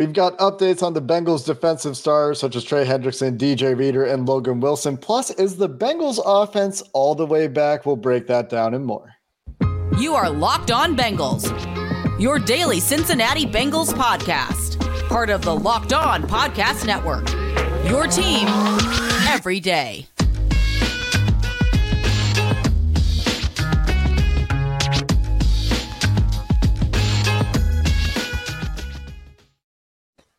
We've got updates on the Bengals defensive stars such as Trey Hendrickson, DJ Reader, and Logan Wilson. Plus, is the Bengals offense all the way back? We'll break that down and more. You are Locked On Bengals, your daily Cincinnati Bengals podcast, part of the Locked On Podcast Network. Your team every day.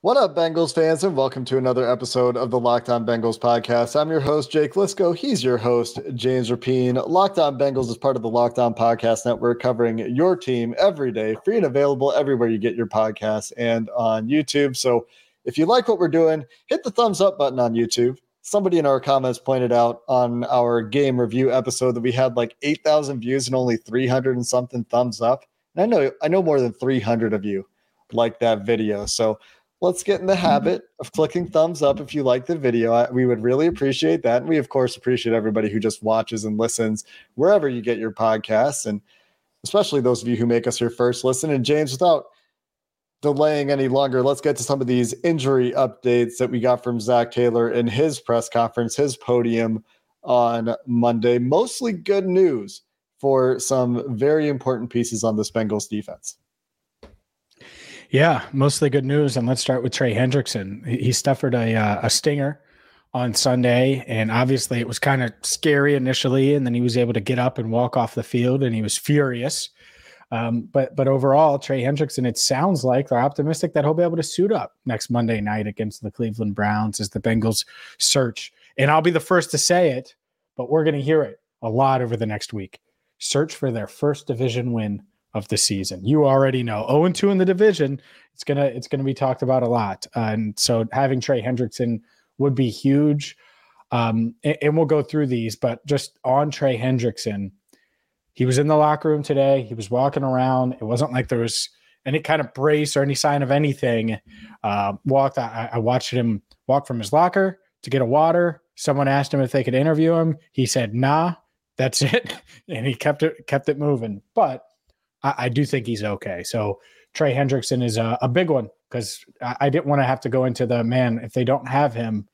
What up, Bengals fans, and welcome to another episode of the Locked On Bengals podcast. I'm your host, Jake Liscow. He's your host, James Rapien. Locked On Bengals is part of the Locked On Podcast Network, covering your team every day, free and available everywhere you get your podcasts and on YouTube. So if you like what we're doing, hit the thumbs up button on YouTube. Somebody in our comments pointed out on our game review episode that we had like 8,000 views and only 300 and something thumbs up. And I know I know more than 300 of you like that video. So let's get in the mm-hmm. habit of clicking thumbs up if you like the video. We would really appreciate that. And we, of course, appreciate everybody who just watches and listens wherever you get your podcasts, and especially those of you who make us your first listen. And James, without delaying any longer, let's get to some of these injury updates that we got from Zac Taylor in his press conference, his podium on Monday. Mostly good news for some very important pieces on this Bengals defense. Yeah, mostly good news. And let's start with Trey Hendrickson. He suffered a, uh, a stinger on Sunday, and obviously it was kind of scary initially, and then he was able to get up and walk off the field, and he was furious. Um, but but overall, Trey Hendrickson, it sounds like they're optimistic that he'll be able to suit up next Monday night against the Cleveland Browns as the Bengals search. And I'll be the first to say it, but we're going to hear it a lot over the next week. Search for their first division win of the season. You already know 0 and 2 in the division. It's gonna it's gonna be talked about a lot. Uh, and so having Trey Hendrickson would be huge. Um, and, and, we'll go through these, but just on Trey Hendrickson, he was in the locker room today. He was walking around. It wasn't like there was any kind of brace or any sign of anything. Uh, walked. I, I watched him walk from his locker to get a water. Someone asked him if they could interview him. He said, "Nah, that's it," and he kept it kept it moving. But I, I do think he's okay. So Trey Hendrickson is a, a big one because I, I didn't want to have to go into the man if they don't have him.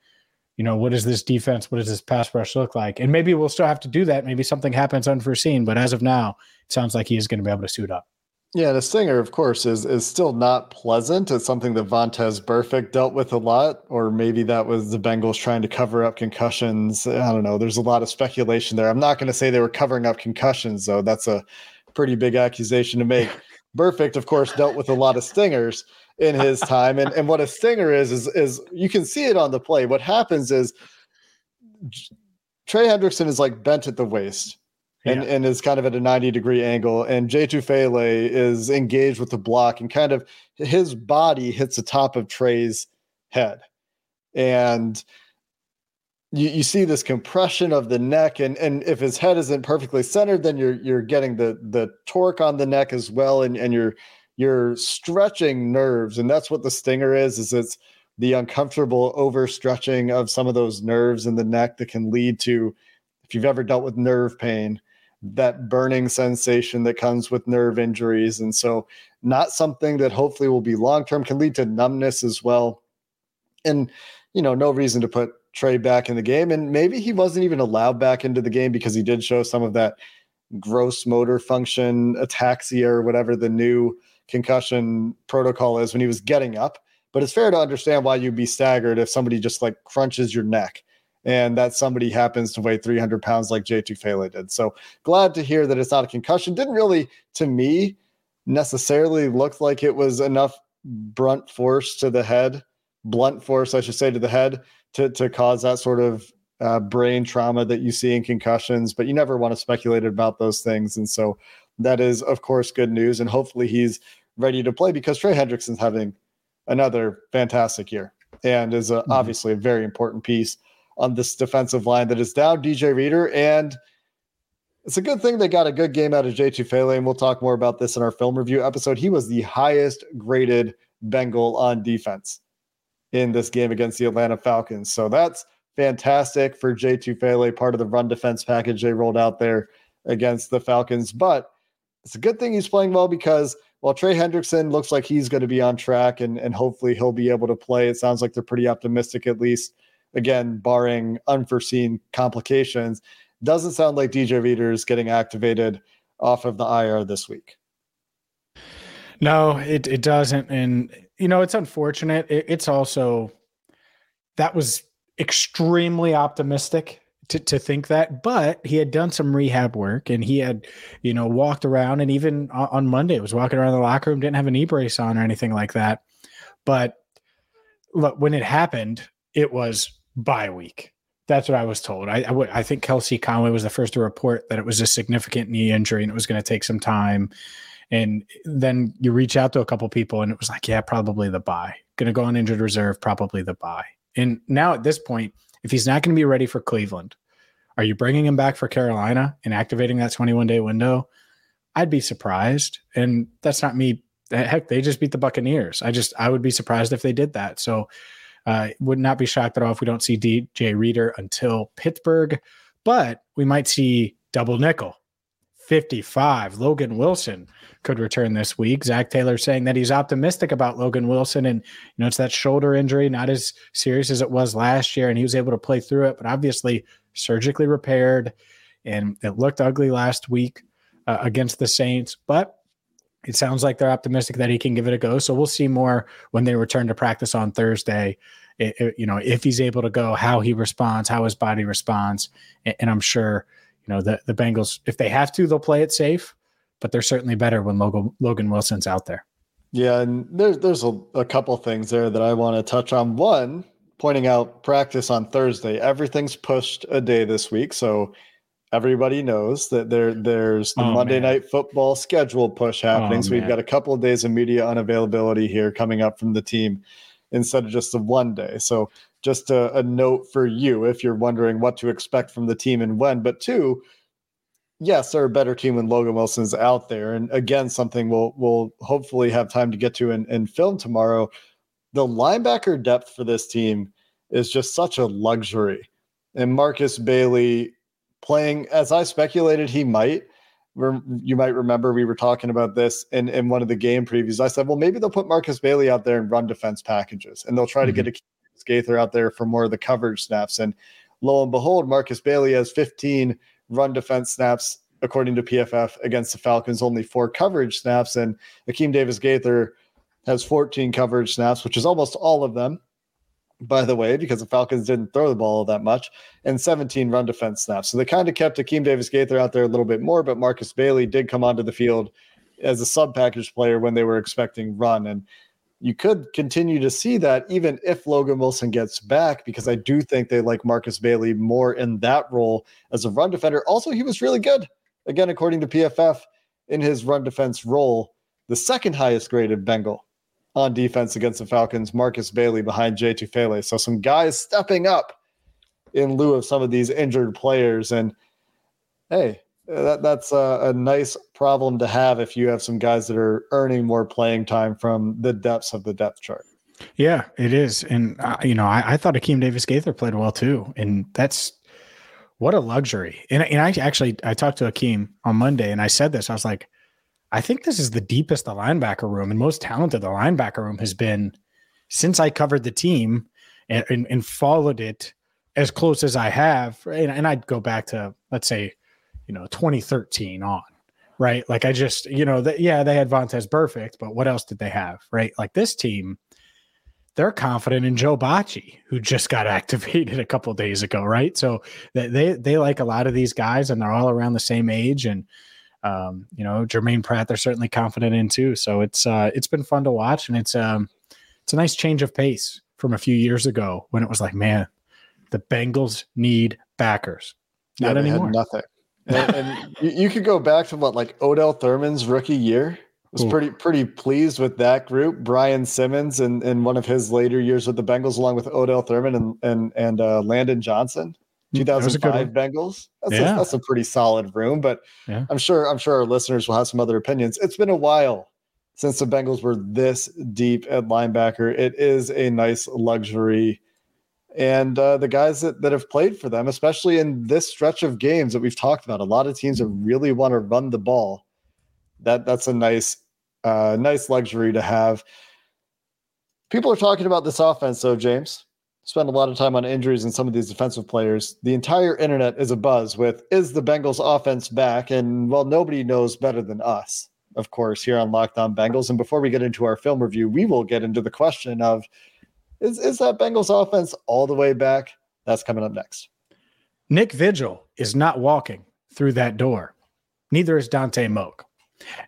You know, what does this defense, what does this pass rush look like? And maybe we'll still have to do that. Maybe something happens unforeseen, but as of now, it sounds like he is going to be able to suit up. Yeah, the stinger, of course, is is still not pleasant. It's something that Vontaze Burfict dealt with a lot, or maybe that was the Bengals trying to cover up concussions. I don't know. There's a lot of speculation there. I'm not going to say they were covering up concussions, though. That's a pretty big accusation to make. Burfict, of course, dealt with a lot of stingers in his time. And, and what a stinger is, is, is you can see it on the play. What happens is Trey Hendrickson is like bent at the waist and, yeah. and is kind of at a 90 degree angle. And Jay Tufele is engaged with the block and kind of his body hits the top of Trey's head. And you, you see this compression of the neck and and if his head isn't perfectly centered then you're you're getting the the torque on the neck as well and and you're you're stretching nerves and that's what the stinger is is it's the uncomfortable overstretching of some of those nerves in the neck that can lead to if you've ever dealt with nerve pain that burning sensation that comes with nerve injuries. And so not something that hopefully will be long term can lead to numbness as well. And you know no reason to put Trey back in the game. And maybe he wasn't even allowed back into the game because he did show some of that gross motor function ataxia or whatever the new concussion protocol is when he was getting up. But it's fair to understand why you'd be staggered if somebody just like crunches your neck and that somebody happens to weigh 300 pounds like Jay Tufele did. So glad to hear that it's not a concussion. Didn't really, to me, necessarily look like it was enough brunt force to the head, blunt force, I should say, to the head to to cause that sort of uh, brain trauma that you see in concussions, but you never want to speculate about those things. And so that is, of course, good news. And hopefully he's ready to play because Trey Hendrickson's having another fantastic year and is a, mm-hmm. obviously a very important piece on this defensive line that is down DJ Reader. And it's a good thing they got a good game out of Jay Tufele. And we'll talk more about this in our film review episode. He was the highest graded Bengal on defense in this game against the Atlanta Falcons. So that's fantastic for Jay Tufele, part of the run defense package they rolled out there against the Falcons. But it's a good thing he's playing well because while Trey Hendrickson looks like he's going to be on track and, and hopefully he'll be able to play, it sounds like they're pretty optimistic, at least, again, barring unforeseen complications. Doesn't sound like DJ Reader is getting activated off of the IR this week. No, it, it doesn't. And, you know, it's unfortunate. It, it's also, that was extremely optimistic to, to think that, but he had done some rehab work and he had, you know, walked around and even on Monday was walking around the locker room, didn't have a knee brace on or anything like that. But look, when it happened, it was bye week. That's what I was told. I, I, I think Kelsey Conway was the first to report that it was a significant knee injury and it was going to take some time. And then you reach out to a couple people and it was like, yeah, probably the bye. Going to go on injured reserve, probably the bye. And now at this point, if he's not going to be ready for Cleveland, are you bringing him back for Carolina and activating that 21 day window? I'd be surprised. And that's not me. Heck, they just beat the Buccaneers. I just, I would be surprised if they did that. So, uh, would not be shocked at all if we don't see DJ Reader until Pittsburgh, but we might see double nickel 55. Logan Wilson could return this week. Zac Taylor saying that he's optimistic about Logan Wilson. And, you know, it's that shoulder injury, not as serious as it was last year. And he was able to play through it, but obviously surgically repaired. And it looked ugly last week uh, against the Saints. But it sounds like they're optimistic that he can give it a go. So we'll see more when they return to practice on Thursday. It, it, you know, if he's able to go, how he responds, how his body responds. And, and I'm sure you know the the Bengals if they have to they'll play it safe, but they're certainly better when Logan Logan Wilson's out there. Yeah, and there's there's a, a couple things there that I want to touch on. One, pointing out practice on Thursday. Everything's pushed a day this week, so everybody knows that there there's the oh, Monday man. night football schedule push happening. Oh, so we've man. got a couple of days of media unavailability here coming up from the team instead of just the one day. So just a, a, note for you if you're wondering what to expect from the team and when. But two, yes, they're a better team when Logan Wilson's out there. And again, something we'll we'll hopefully have time to get to in, in film tomorrow. The linebacker depth for this team is just such a luxury. And Markus Bailey playing as I speculated he might. You might remember we were talking about this in, in one of the game previews. I said, well, maybe they'll put Markus Bailey out there and run defense packages and they'll try mm-hmm. to get a Gaither out there for more of the coverage snaps. And lo and behold, Markus Bailey has 15 run defense snaps according to PFF against the Falcons, only four coverage snaps. And Akeem Davis Gaither has 14 coverage snaps, which is almost all of them, by the way, because the Falcons didn't throw the ball that much, and 17 run defense snaps. So they kind of kept Akeem Davis Gaither out there a little bit more, but Markus Bailey did come onto the field as a sub package player when they were expecting run. And you could continue to see that even if Logan Wilson gets back, because I do think they like Markus Bailey more in that role as a run defender. Also, he was really good. Again, according to PFF, in his run defense role, the second highest graded Bengal on defense against the Falcons, Markus Bailey behind Jay Tufele. So some guys stepping up in lieu of some of these injured players. And hey, that that's a, a, nice problem to have if you have some guys that are earning more playing time from the depths of the depth chart. Yeah, it is, and uh, you know, I, I thought Akeem Davis Gaither played well too, and that's what a luxury. And and I actually I talked to Akeem on Monday, and I said this. I was like, I think this is the deepest the linebacker room and most talented the linebacker room has been since I covered the team and, and, and followed it as close as I have. And, and I'd go back to let's say you know 2013 on right like i just you know that yeah they had Vontaze Burfict but what else did they have right like this team they're confident in Joe Bachie, who just got activated a couple days ago, right? So they, they they like a lot of these guys, and they're all around the same age. And um, you know, Germaine Pratt, they're certainly confident in too. So it's uh, it's been fun to watch, and it's um, it's a nice change of pace from a few years ago when it was like, man, the Bengals need backers. Not yeah, anymore. nothing and, and you, you, could go back to what like Odell Thurman's rookie year was pretty pretty pleased with that group. Brian Simmons in, in one of his later years with the Bengals, along with Odell Thurman and and and uh, Landon Johnson. 2005 Bengals. That's, yeah. a, that's a pretty solid room, but yeah. I'm sure I'm sure our listeners will have some other opinions. It's been a while since the Bengals were this deep at linebacker. It is a nice luxury. And uh, the guys that, that have played for them, especially in this stretch of games that we've talked about, a lot of teams that really want to run the ball. That that's a nice, uh, nice luxury to have. People are talking about this offense, though, James spend a lot of time on injuries and some of these defensive players. The entire internet is a buzz with is the Bengals offense back? And well, nobody knows better than us, of course, here on Locked On Bengals. And before we get into our film review, we will get into the question of is, is that Bengals offense all the way back? That's coming up next. Nick Vigil is not walking through that door. Neither is Dante Moak.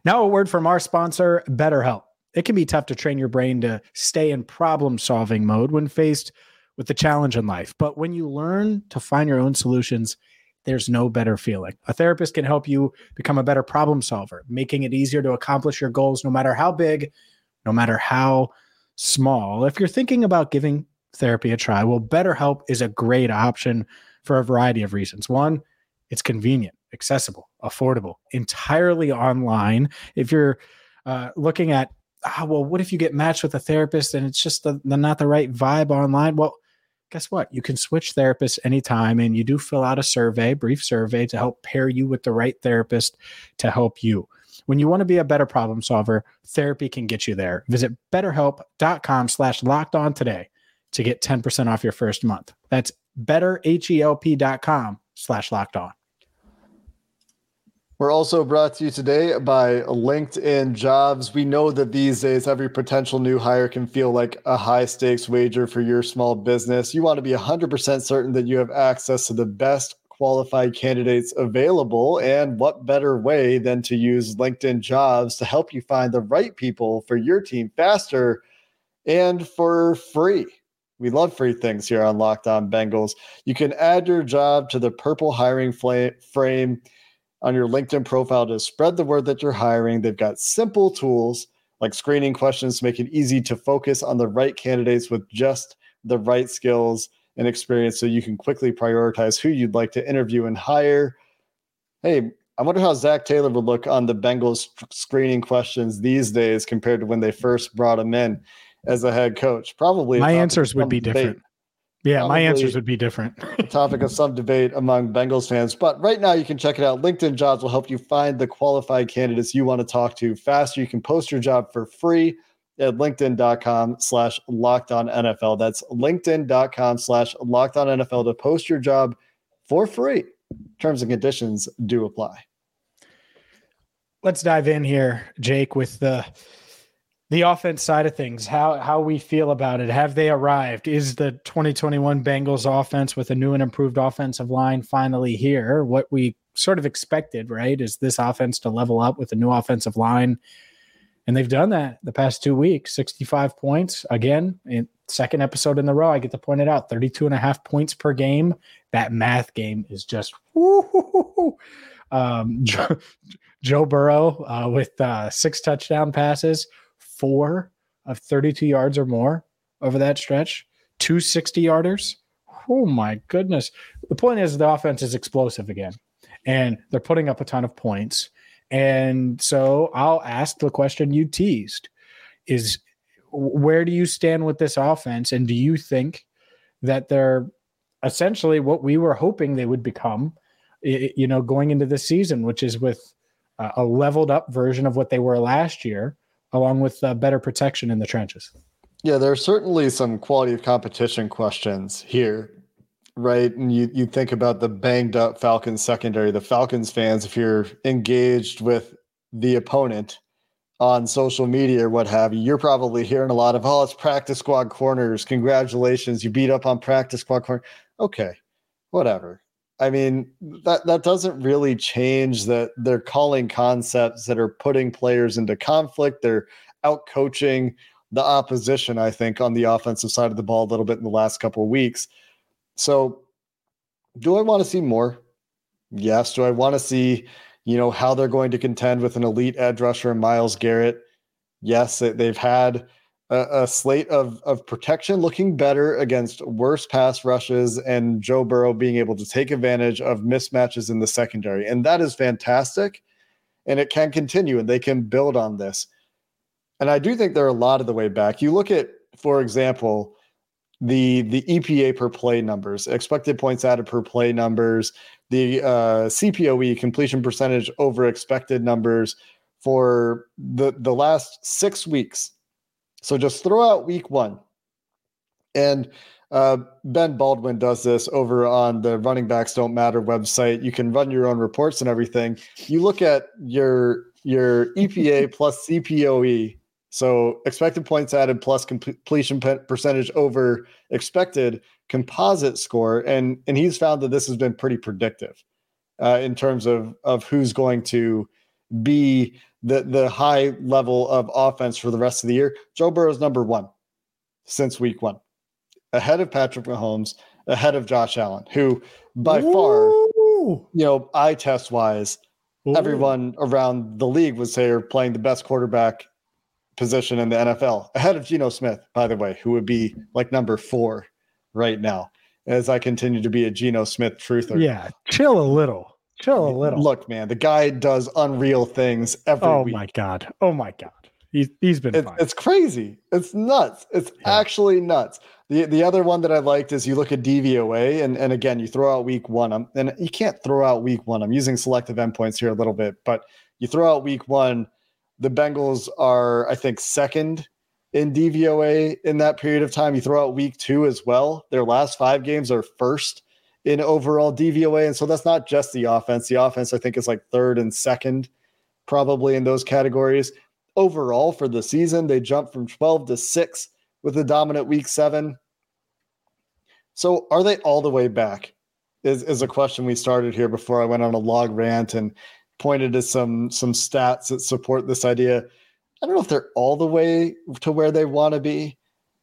Now, a word from our sponsor, BetterHelp. It can be tough to train your brain to stay in problem solving mode when faced with the challenge in life. But when you learn to find your own solutions, there's no better feeling. A therapist can help you become a better problem solver, making it easier to accomplish your goals no matter how big, no matter how small. If you're thinking about giving therapy a try, well, BetterHelp is a great option for a variety of reasons. One, it's convenient, accessible, affordable, entirely online. If you're uh, looking at, oh, well, what if you get matched with a therapist and it's just the, the not the right vibe online? Well, guess what? You can switch therapists anytime, and you do fill out a survey, brief survey, to help pair you with the right therapist to help you. When you want to be a better problem solver, therapy can get you there. Visit betterhelp.com slash locked on today to get 10% off your first month. That's betterhelp.com slash locked on. We're also brought to you today by LinkedIn Jobs. We know that these days every potential new hire can feel like a high stakes wager for your small business. You want to be 100% certain that you have access to the best qualified candidates available. And what better way than to use LinkedIn Jobs to help you find the right people for your team faster and for free? We love free things here on Locked On Bengals. You can add your job to the purple hiring frame on your LinkedIn profile to spread the word that you're hiring. They've got simple tools like screening questions to make it easy to focus on the right candidates with just the right skills and experience so you can quickly prioritize who you'd like to interview and hire. Hey, I wonder how Zac Taylor would look on the Bengals screening questions these days compared to when they first brought him in as a head coach. Probably my answers would be different. Yeah, my answers would be different. topic of some debate among Bengals fans. But right now, you can check it out. LinkedIn Jobs will help you find the qualified candidates you want to talk to faster. You can post your job for free at linkedin.com slash locked on NFL. That's linkedin.com slash locked on NFL to post your job for free. Terms and conditions do apply. Let's dive in here, Jake, with the the offense side of things, how how we feel about it. Have they arrived? Is the 2021 Bengals offense with a new and improved offensive line finally here? What we sort of expected, right? Is this offense to level up with a new offensive line? And they've done that the past two weeks, 65 points. Again, in second episode in the row, I get to point it out 32 and a half points per game. That math game is just um, Joe, Joe Burrow uh, with uh, six touchdown passes four of 32 yards or more over that stretch, two 60 yarders. Oh my goodness. The point is, the offense is explosive again, and they're putting up a ton of points. And so I'll ask the question you teased is where do you stand with this offense? And do you think that they're essentially what we were hoping they would become, you know, going into this season, which is with a leveled up version of what they were last year along with better protection in the trenches. Yeah, there are certainly some quality of competition questions here, right? And you you think about the banged up Falcons secondary, the Falcons fans, if you're engaged with the opponent on social media or what have you, you're probably hearing a lot of, oh, it's practice squad corners. Congratulations, you beat up on practice squad corner. Okay, whatever. I mean, that that doesn't really change that they're calling concepts that are putting players into conflict. They're out coaching the opposition, I think, on the offensive side of the ball a little bit in the last couple of weeks. So, do I want to see more? Yes. Do I want to see, you know, how they're going to contend with an elite edge rusher Myles Garrett. Yes, they've had a, a, slate of, of protection looking better against worse pass rushes and Joe Burrow being able to take advantage of mismatches in the secondary. And that is fantastic. And it can continue and they can build on this. And I do think they're a lot of the way back. You look at, for example, the the EPA per play numbers, expected points added per play numbers, the uh, CPOE completion percentage over expected numbers for the the last six weeks. So just throw out week one, and uh, Ben Baldwin does this over on the Running Backs Don't Matter website. You can run your own reports and everything. You look at your your EPA plus CPOE so expected points added plus completion percentage over expected composite score, and and he's found that this has been pretty predictive uh, in terms of of who's going to be the the high level of offense for the rest of the year. Joe Burrow's number one since week one, ahead of Patrick Mahomes, ahead of Josh Allen, who by Ooh. far, you know, eye test wise, Ooh. everyone around the league would say are playing the best quarterback position in the NFL, ahead of Geno Smith, by the way, who would be like number four right now, as I continue to be a Geno Smith truther. Yeah, chill a little. Chill a little. Look, man, the guy does unreal things every oh week. my god! Oh my god! He's he's been. It's, it's crazy. It's nuts. It's yeah. actually nuts. The the other one that I liked is you look at DVOA, and and again you throw out week one. I'm, and you can't throw out week one. I'm using selective endpoints here a little bit, but you throw out week one the Bengals are, I think, second in DVOA in that period of time. You throw out week two as well. Their last five games are first in overall DVOA. And so that's not just the offense. The offense, I think, is like third and second, probably in those categories. Overall, for the season, they jumped from 12 to six with the dominant week seven. So are they all the way back? Is, is a question we started here before I went on a log rant and pointed to some some stats that support this idea. I don't know if they're all the way to where they want to be,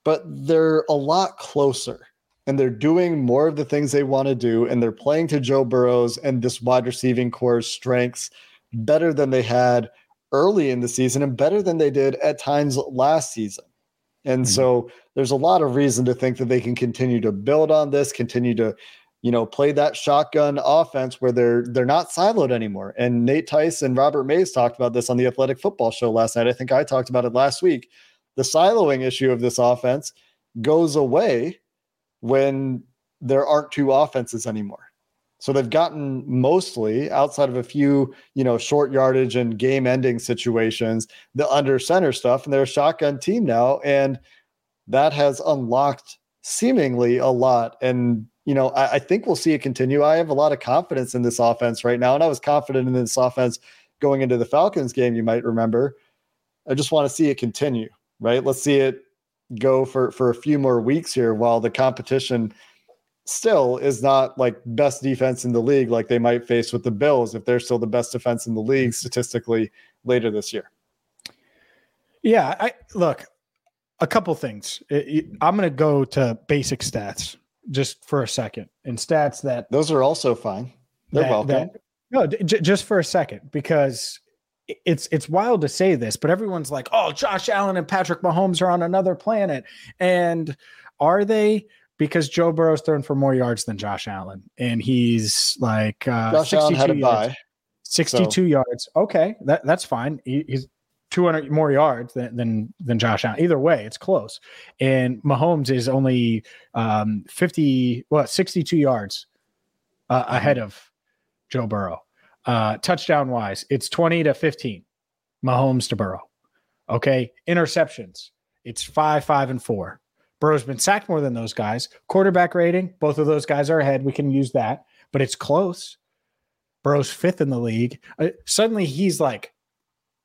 but they're a lot closer and they're doing more of the things they want to do and they're playing to Joe Burrow's and this wide receiving core's strengths better than they had early in the season and better than they did at times last season. And mm-hmm. so there's a lot of reason to think that they can continue to build on this, continue to you know, play that shotgun offense where they're they're not siloed anymore. And Nate Tice and Robert Mays talked about this on the Athletic Football Show last night. I think I talked about it last week. The siloing issue of this offense goes away when there aren't two offenses anymore. So they've gotten mostly outside of a few, you know, short yardage and game ending situations, the under center stuff, and they're a shotgun team now. And that has unlocked seemingly a lot. And you know, I, I, think we'll see it continue. I have a lot of confidence in this offense right now, and I was confident in this offense going into the Falcons game. You might remember. I just want to see it continue. Right? Let's see it go for for a few more weeks here while the competition still is not like best defense in the league like they might face with the Bills if they're still the best defense in the league statistically later this year. Yeah, I look a couple things. I'm going to go to basic stats just for a second and stats that those are also fine. They're that, welcome. That, no, j- just for a second because it's it's wild to say this, but everyone's like, "Oh, Josh Allen and Patrick Mahomes are on another planet," and are they? Because Joe Burrow's thrown for more yards than Josh Allen, and he's like uh, Josh Allen had a yards, bye, 62 so. yards. Okay, that that's fine. He, he's 200 more yards than, than than Josh Allen. Either way, it's close. And Mahomes is only um, 50, well, 62 yards uh, mm-hmm. ahead of Joe Burrow. Uh, touchdown wise, it's 20 to 15. Mahomes to Burrow. Okay. Interceptions, it's five, five, and four. Burrow's been sacked more than those guys. Quarterback rating, both of those guys are ahead. We can use that, but it's close. Burrow's fifth in the league. Uh, suddenly he's like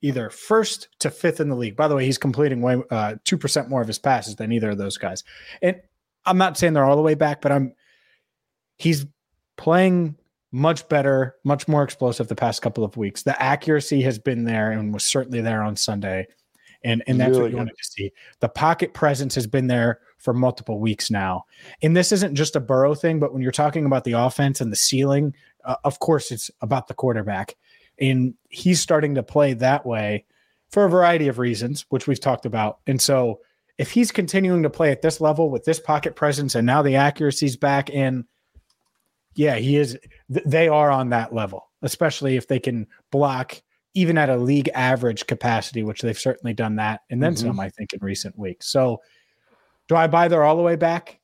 either first to fifth in the league. By the way, he's completing way uh, two percent more of his passes than either of those guys. And I'm not saying they're all the way back, but I'm he's playing much better, much more explosive the past couple of weeks. The accuracy has been there and was certainly there on Sunday. And and that's really what you good. wanted to see. The pocket presence has been there for multiple weeks now. And this isn't just a Burrow thing, but when you're talking about the offense and the ceiling, uh, of course it's about the quarterback And he's starting to play that way for a variety of reasons, which we've talked about. And so if he's continuing to play at this level with this pocket presence and now the accuracy's back in, yeah, he is. They are on that level, especially if they can block even at a league average capacity, which they've certainly done that. And then mm-hmm. some, I think, in recent weeks. So do I buy they're all the way back?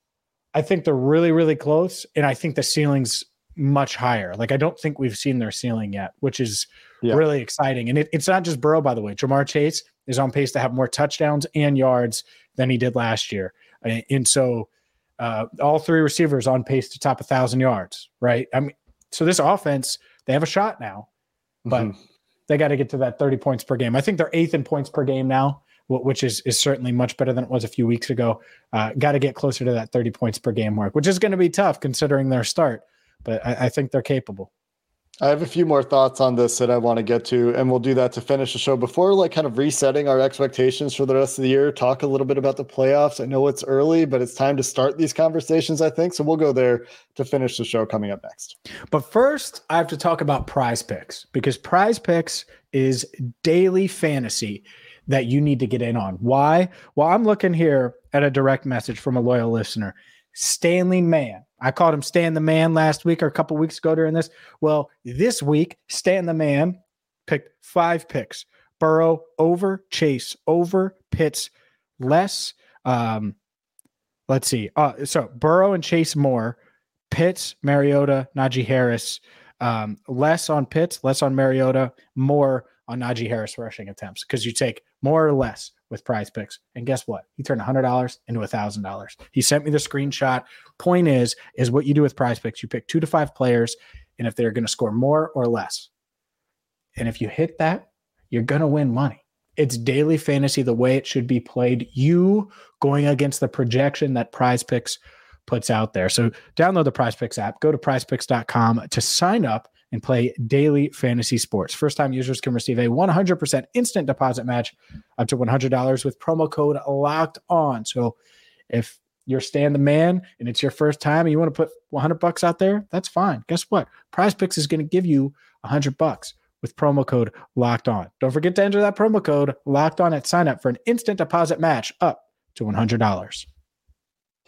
I think they're really, really close. And I think the ceiling's much higher. Like I don't think we've seen their ceiling yet, which is yeah. really exciting. And it, it's not just Burrow, by the way. Ja'Marr Chase is on pace to have more touchdowns and yards than he did last year. And so uh, all three receivers on pace to top a thousand yards, right? I mean, so this offense, they have a shot now, but mm-hmm. they got to get to that 30 points per game. I think they're eighth in points per game now, which is is certainly much better than it was a few weeks ago. Uh, got to get closer to that 30 points per game mark, which is going to be tough considering their start, but I, I think they're capable. I have a few more thoughts on this that I want to get to, and we'll do that to finish the show. Before, like, kind of resetting our expectations for the rest of the year, talk a little bit about the playoffs. I know it's early, but it's time to start these conversations, I think. So we'll go there to finish the show coming up next. But first, I have to talk about prize picks because prize picks is daily fantasy that you need to get in on. Why? Well, I'm looking here at a direct message from a loyal listener, Stanley Mann. I called him Stan the Man last week or a couple weeks ago during this. Well, this week, Stan the Man picked five picks Burrow over, Chase over, Pitts less. Um, let's see. Uh, so Burrow and Chase more, Pitts, Mariota, Najee Harris. Um, less on Pitts, less on Mariota, more on Najee Harris rushing attempts because you take more or less with prize picks. And guess what? He turned $100 into $1,000. He sent me the screenshot. Point is, is what you do with prize picks. You pick two to five players, and if they're going to score more or less. And if you hit that, you're going to win money. It's daily fantasy the way it should be played. You going against the projection that prize picks puts out there. So download the prize picks app, go to prizepicks.com to sign up and play daily fantasy sports. First time users can receive a 100% instant deposit match up to $100 with promo code locked on. So if you're stand the man and it's your first time and you want to put 100 bucks out there, that's fine. Guess what? Prize Picks is going to give you 100 bucks with promo code locked on. Don't forget to enter that promo code locked on at sign up for an instant deposit match up to $100.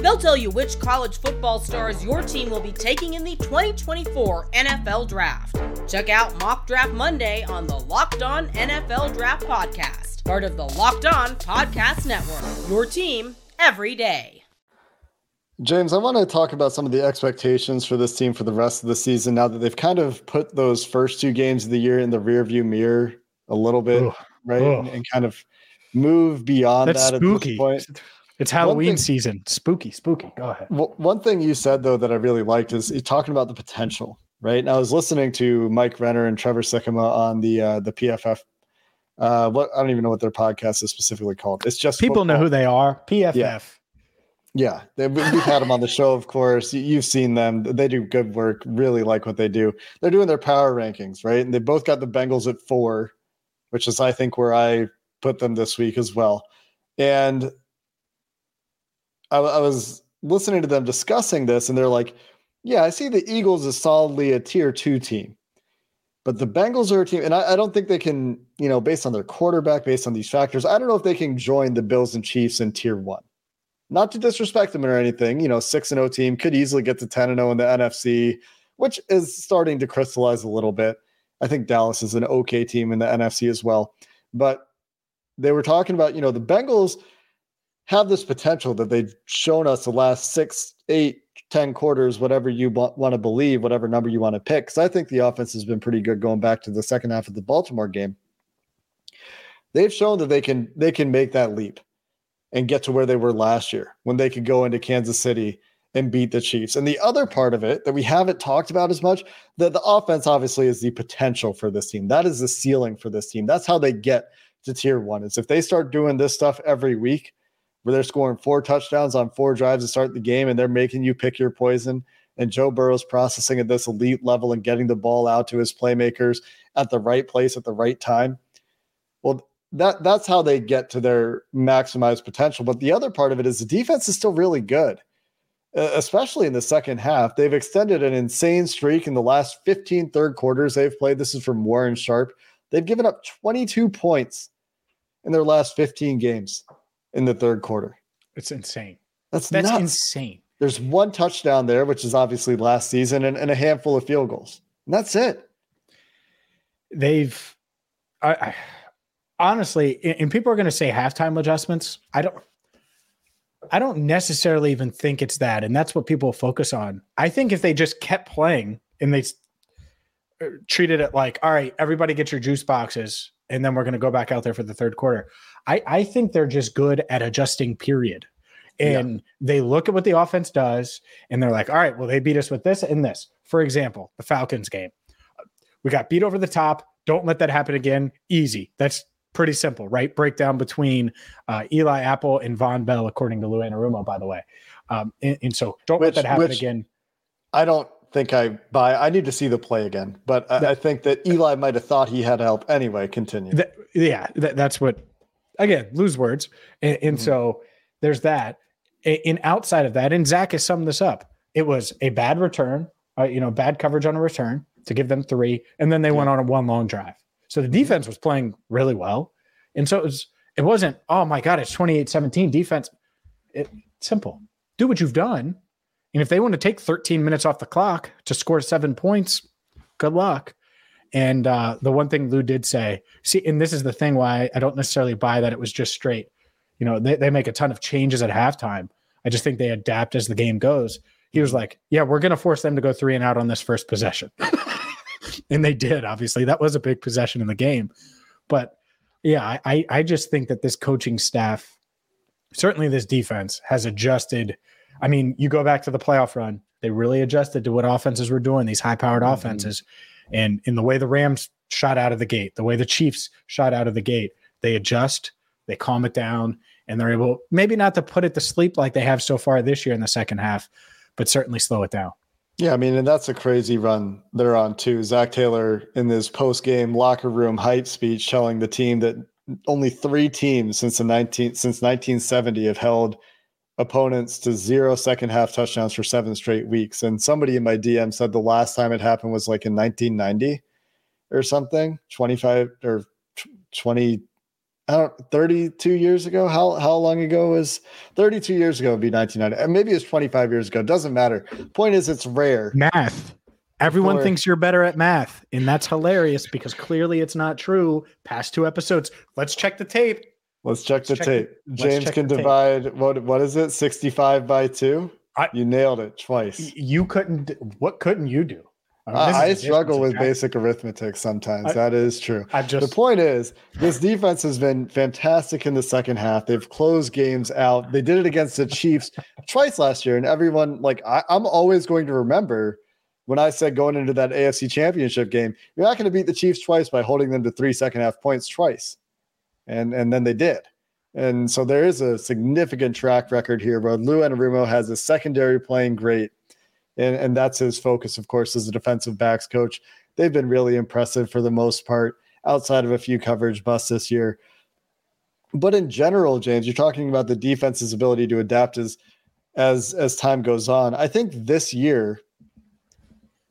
They'll tell you which college football stars your team will be taking in the 2024 NFL Draft. Check out Mock Draft Monday on the Locked On NFL Draft Podcast, part of the Locked On Podcast Network. Your team every day. James, I want to talk about some of the expectations for this team for the rest of the season now that they've kind of put those first two games of the year in the rearview mirror a little bit, Ugh. right? Ugh. And, and, kind of move beyond That's that spooky. at this point. It's Halloween thing, season. Spooky, spooky. Go ahead. Well, one thing you said though that I really liked is talking about the potential, right? And I was listening to Mike Renner and Trevor Sikkema on the uh, the PFF. Uh, what I don't even know what their podcast is specifically called. It's just people football. know who they are. PFF. Yeah. Yeah, we've had them on the show, of course. You've seen them; they do good work. Really like what they do. They're doing their power rankings, right? And they both got the Bengals at four, which is, I think, where I put them this week as well. And I, I was listening to them discussing this, and they're like, "Yeah, I see the Eagles as solidly a tier two team." But the Bengals are a team, and I, I, don't think they can, you know, based on their quarterback, based on these factors, I don't know if they can join the Bills and Chiefs in tier one. Not to disrespect them or anything, you know, 6 and 0 team could easily get to 10 and 0 in the NFC, which is starting to crystallize a little bit. I think Dallas is an okay team in the NFC as well. But they were talking about, you know, the Bengals have this potential that they've shown us the last six, eight, ten quarters, whatever you want, want to believe, whatever number you want to pick. Because I think the offense has been pretty good going back to the second half of the Baltimore game. They've shown that they can they can make that leap and get to where they were last year when they could go into Kansas City and beat the Chiefs. And the other part of it that we haven't talked about as much, that the offense obviously is the potential for this team. That is the ceiling for this team. That's how they get to tier one. Is if they start doing this stuff every week, where they're scoring four touchdowns on four drives to start the game and they're making you pick your poison and Joe Burrow's processing at this elite level and getting the ball out to his playmakers at the right place at the right time. Well, that that's how they get to their maximized potential. But the other part of it is the defense is still really good, especially in the second half. They've extended an insane streak in the last 15 third quarters they've played. This is from Warren Sharp. They've given up 22 points in their last 15 games in the third quarter. It's insane. That's That's nuts. insane. There's one touchdown there, which is obviously last season, and, and a handful of field goals. And that's it. They've, I, I honestly, and people are going to say halftime adjustments. I don't, I don't necessarily even think it's that, and that's what people focus on. I think if they just kept playing and they uh, treated it like, all right, everybody get your juice boxes, and then we're going to go back out there for the third quarter. I, I think they're just good at adjusting. Period. And they look at what the offense does, and they're like, all right, well, they beat us with this and this. For example, the Falcons game. We got beat over the top. Don't let that happen again. Easy. That's pretty simple, right? Breakdown between uh, Eli Apple and Vonn Bell, according to Lou Anarumo, by the way. Um, and, and so don't Which- let that happen again. I don't think I buy. I need to see the play again, but I, I think that Eli might have thought he had help anyway. Continue. That- yeah, that, that's what, again, lose words. And, and Mhm. so there's that. And outside of that, and Zac has summed this up, it was a bad return, uh, you know, bad coverage on a return to give them three. And then they went on a one long drive. So the defense was playing really well. And so it was, it wasn't, oh my God, it's 28 17 defense. It, simple. Do what you've done. And if they want to take 13 minutes off the clock to score seven points, good luck. And uh, the one thing Lou did say, see, and this is the thing why I don't necessarily buy that it was just straight. You know, they, they make a ton of changes at halftime. I just think they adapt as the game goes. He was like, yeah, we're going to force them to go three and out on this first possession. and they did, obviously. That was a big possession in the game. But yeah, I, I, just think that this coaching staff, certainly this defense, has adjusted. I mean, you go back to the playoff run, they really adjusted to what offenses were doing, these high powered Mhm. offenses. And in the way the Rams shot out of the gate, the way the Chiefs shot out of the gate, they adjust, they calm it down, and they're able maybe not to put it to sleep like they have so far this year in the second half, but certainly slow it down. Yeah, I mean, and that's a crazy run they're on too. Zac Taylor in this post-game locker room hype speech telling the team that only three teams since the 19 since 1970 have held opponents to zero second half touchdowns for seven straight weeks. And somebody in my DM said the last time it happened was like in 1990 or something, 25 or 20 I don't 32 years ago. How how long ago was 32 years ago would be 1990. And maybe it's 25 years ago. Doesn't matter. Point is it's rare. Math. Everyone Or- thinks you're better at math, and that's hilarious because clearly it's not true. Past two episodes. Let's check the tape. Let's check the check the- tape. let's James can the tape. divide what what is it? 65 by 2? I- you nailed it twice. You couldn't. What couldn't you do? I, this is I struggle with basic arithmetic sometimes. I- that is true. I The point is, this defense has been fantastic in the second half. They've closed games out. They did it against the Chiefs twice last year, and everyone like I, I'm always going to remember when I said going into that AFC Championship game, you're not going to beat the Chiefs twice by holding them to three second half points twice, and and then they did. And so there is a significant track record here, but Lou Anarumo has a secondary playing great. And, and that's his focus, of course, as a defensive backs coach. They've been really impressive for the most part, outside of a few coverage busts this year. But in general, James, you're talking about the defense's ability to adapt as as as time goes on. I think this year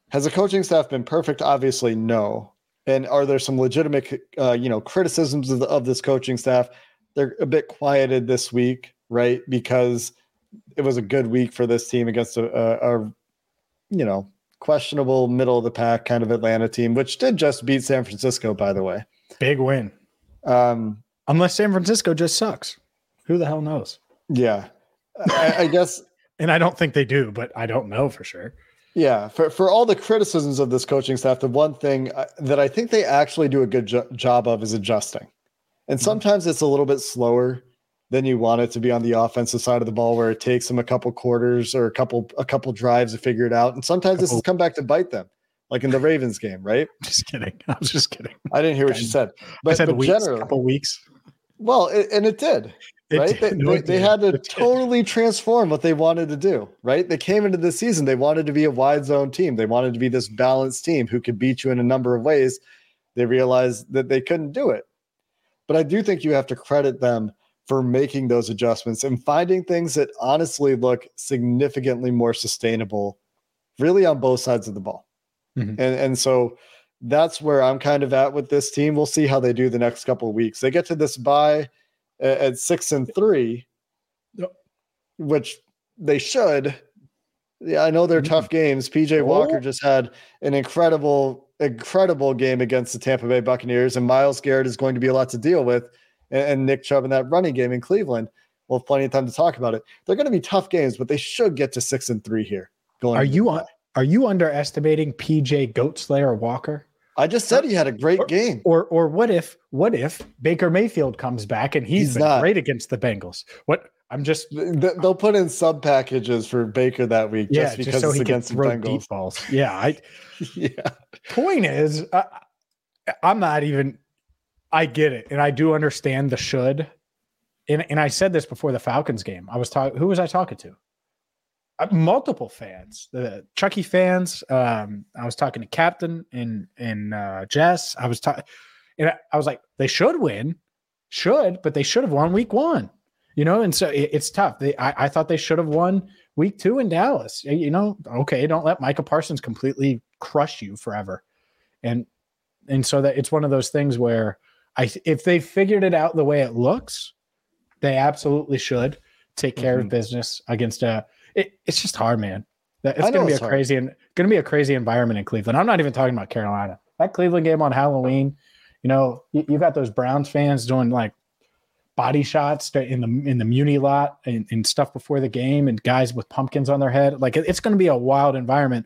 has the coaching staff been perfect? Obviously, no. And are there some legitimate, uh, you know, criticisms of, the, of this coaching staff? They're a bit quieted this week, right? Because it was a good week for this team against a, a, a you know, questionable middle of the pack kind of Atlanta team, which did just beat San Francisco, by the way. big win. Um, Unless San Francisco just sucks. Who the hell knows? yeah, I, I guess And I don't think they do, but I don't know for sure. Yeah, for, for all the criticisms of this coaching staff, the one thing uh, that I think they actually do a good jo- job of is adjusting. And sometimes it's a little bit slower than you want it to be on the offensive side of the ball, where it takes them a couple quarters or a couple a couple drives to figure it out. And sometimes this has come back to bite them, like in the Ravens game, right? Just kidding. I was just kidding. I didn't hear what you said, but, I said but weeks, generally, couple weeks. well, it, and it did. Right? They, no, they, they, had to totally transform what they wanted to do, right? They came into the season, they wanted to be a wide zone team. They wanted to be this balanced team who could beat you in a number of ways. They realized that they couldn't do it. But I do think you have to credit them for making those adjustments and finding things that honestly look significantly more sustainable, really on both sides of the ball. Mm-hmm. And, and so that's where I'm kind of at with this team. We'll see how they do the next couple of weeks. They get to this bye at six and three, yep. which they should. Yeah, I know they're mm-hmm. tough games. PJ Walker oh. just had an incredible, incredible game against the Tampa Bay Buccaneers, and Myles Garrett is going to be a lot to deal with, and, and Nick Chubb in that running game in Cleveland. We'll have plenty of time to talk about it. They're going to be tough games, but they should get to six and three here. Going are you on, are you underestimating PJ Goat Slayer Walker? I just said he had a great or, game. Or or what if what if Baker Mayfield comes back and he's, he's been not. great against the Bengals? What I'm just they'll put in sub packages for Baker that week yeah, just because just so it's against the Bengals. Balls. Yeah, I yeah. Point is, uh, I'm not even. I get it, and I do understand the should. And and I said this before the Falcons game. I was talking. Who was I talking to? Uh, multiple fans, the Chucky fans. Um, I was talking to Captain and and uh, Jess. I was talking, and I was like, they should win, should, but they should have won week one, you know. And so it, it's tough. They, I, I thought they should have won week two in Dallas. You know, okay, don't let Micah Parsons completely crush you forever, and and so that it's one of those things where I, if they figured it out the way it looks, they absolutely should take care mm-hmm. of business against a it, it's just hard, man. It's going to be a crazy and going to be a crazy environment in Cleveland. I'm not even talking about Carolina. That Cleveland game on Halloween, you know, you, you got those Browns fans doing like body shots in the in the Muni lot and, and, stuff before the game, and guys with pumpkins on their head. Like it's going to be a wild environment.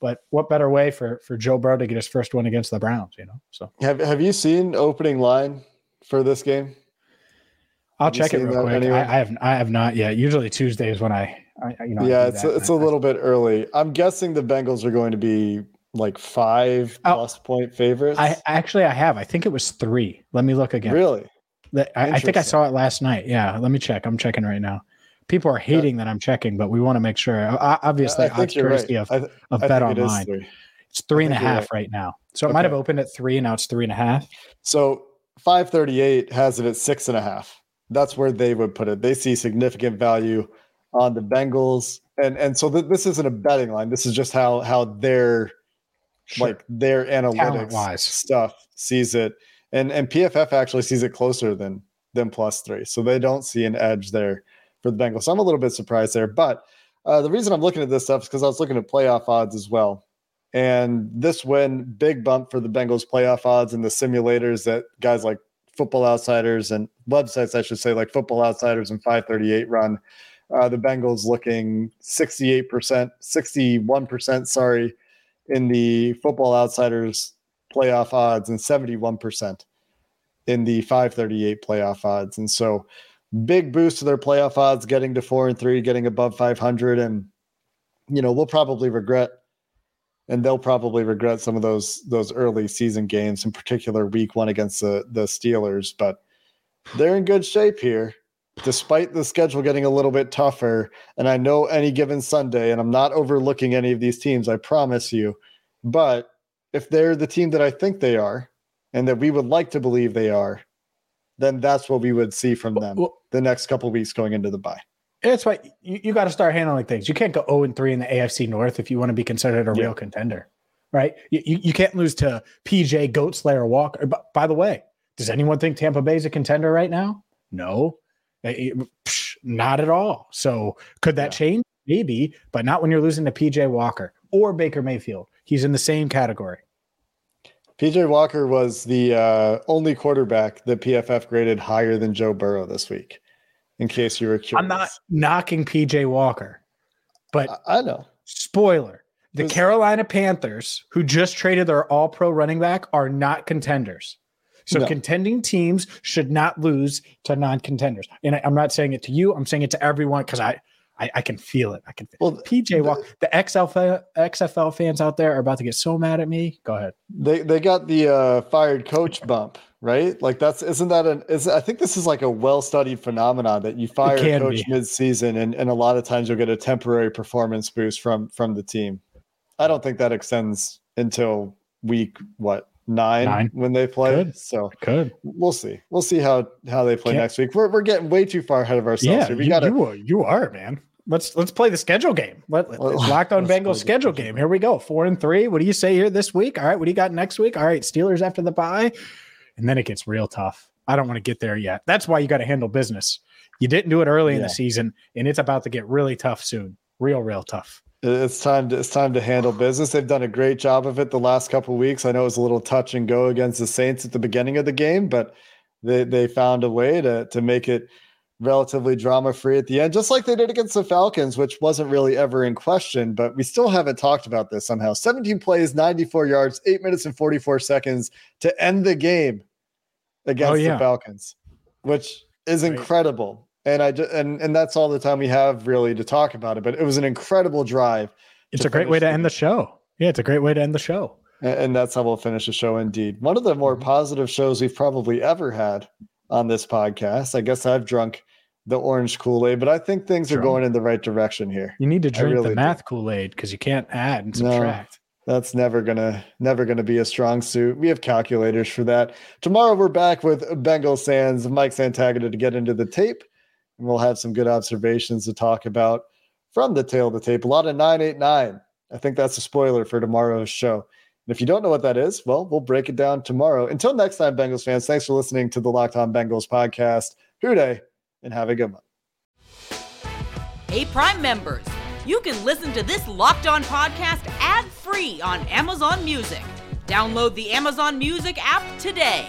But what better way for for Joe Burrow to get his first one against the Browns? You know. So have have you seen opening line for this game? I'll have check it real quick. Anyway? I, I, have I have not yet. Usually Tuesdays when I I, you know, yeah, it's a, it's a little bit early. I'm guessing the Bengals are going to be like five oh, plus point favorites. I actually I have. I think it was three. Let me look again. Really? I, I, think I saw it last night. Yeah, let me check. I'm checking right now. People are hating that I'm checking, but we want to make sure. Obviously, I think courtesy right. of, of Bet Online. It it's three and a half right. right now. So it okay. might have opened at three, and now it's three and a half. So 538 has it at six and a half. That's where they would put it. They see significant value on the Bengals, and and so th- this isn't a betting line. This is just how how their sure. like their analytics stuff sees it, and and PFF actually sees it closer than than plus three, so they don't see an edge there for the Bengals. So I'm a little bit surprised there, but uh, the reason I'm looking at this stuff is because I was looking at playoff odds as well. And this win, big bump for the Bengals playoff odds and the simulators that guys like Football Outsiders and websites, I should say, like Football Outsiders and 538 run. Uh, the Bengals looking 68%, 61%, sorry, in the Football Outsiders playoff odds and 71% in the 538 playoff odds. And so big boost to their playoff odds, getting to four and three, getting above 500. And, you know, we'll probably regret and they'll probably regret some of those those early season games, in particular week one against the the Steelers. But they're in good shape here despite the schedule getting a little bit tougher, and I know any given Sunday, and I'm not overlooking any of these teams, I promise you. But if they're the team that I think they are, and that we would like to believe they are, then that's what we would see from them well, the next couple weeks going into the bye. That's why you, you got to start handling things. You can't go 0 and 3 in the AFC North if you want to be considered a yeah. real contender, right? You, you, you, can't lose to PJ Goat Slayer Walker. By the way, does anyone think Tampa Bay is a contender right now? No. Not at all. So could that yeah. change? Maybe, but not when you're losing to PJ Walker or Baker Mayfield. He's in the same category. PJ Walker was the uh, only quarterback that PFF graded higher than Joe Burrow this week. In case you were curious, I'm not knocking PJ Walker, but I, I know. Spoiler: the Carolina Panthers, who just traded their All-Pro running back, are not contenders. So no. contending teams should not lose to non-contenders. And I, am not saying it to you. I'm saying it to everyone because I, I, I can feel it. I can. Feel well, it. PJ Walker, the, the XFL XFL fans out there are about to get so mad at me. Go ahead. They they got the uh, fired coach bump right? Like that's isn't that an is I think this is like a well-studied phenomenon that you fire a coach be. mid-season and, and a lot of times you'll get a temporary performance boost from from the team. I don't think that extends until week what nine, nine. when they play. Could. So could we'll see. We'll see how how they play Can't. next week. We're, we're getting way too far ahead of ourselves. Yeah, here. we got you, you are man. Let's let's play the schedule game. Let, us locked on Bengals schedule game. Here we go. Four and three. What do you say here this week? All right. What do you got next week? All right. Steelers after the bye, and then it gets real tough. I don't want to get there yet. That's why you got to handle business. You didn't do it early yeah. in the season, and it's about to get really tough soon. Real, real tough. It's time to it's time to handle business. They've done a great job of it the last couple weeks. I know it was a little touch and go against the Saints at the beginning of the game, but they they found a way to to make it relatively drama free at the end, just like they did against the Falcons, which wasn't really ever in question. But we still haven't talked about this somehow. 17 plays, 94 yards, eight minutes and 44 seconds to end the game against oh, yeah. the Falcons, which is right. incredible. And I just, and and that's all the time we have really to talk about it. But it was an incredible drive. It's a great way to end the show. Yeah, it's a great way to end the show. And, and that's how we'll finish the show. Indeed, one of the more mm-hmm. positive shows we've probably ever had on this podcast. I guess I've drunk the orange Kool Aid, but I think things are going in the right direction here. You need to drink really the math Kool Aid because you can't add and subtract. No, that's never gonna never gonna be a strong suit. We have calculators for that. Tomorrow we're back with Bengal Sands, Mike Santagata to get into the tape, and we'll have some good observations to talk about from the tale of the tape. A lot of nine eight nine. I think that's a spoiler for tomorrow's show. And if you don't know what that is, well, we'll break it down tomorrow. Until next time, Bengals fans, thanks for listening to the Locked On Bengals podcast. Who Dey and have a good one. Hey, Prime members, you can listen to this Locked On podcast ad free on Amazon Music. Download the Amazon Music app today.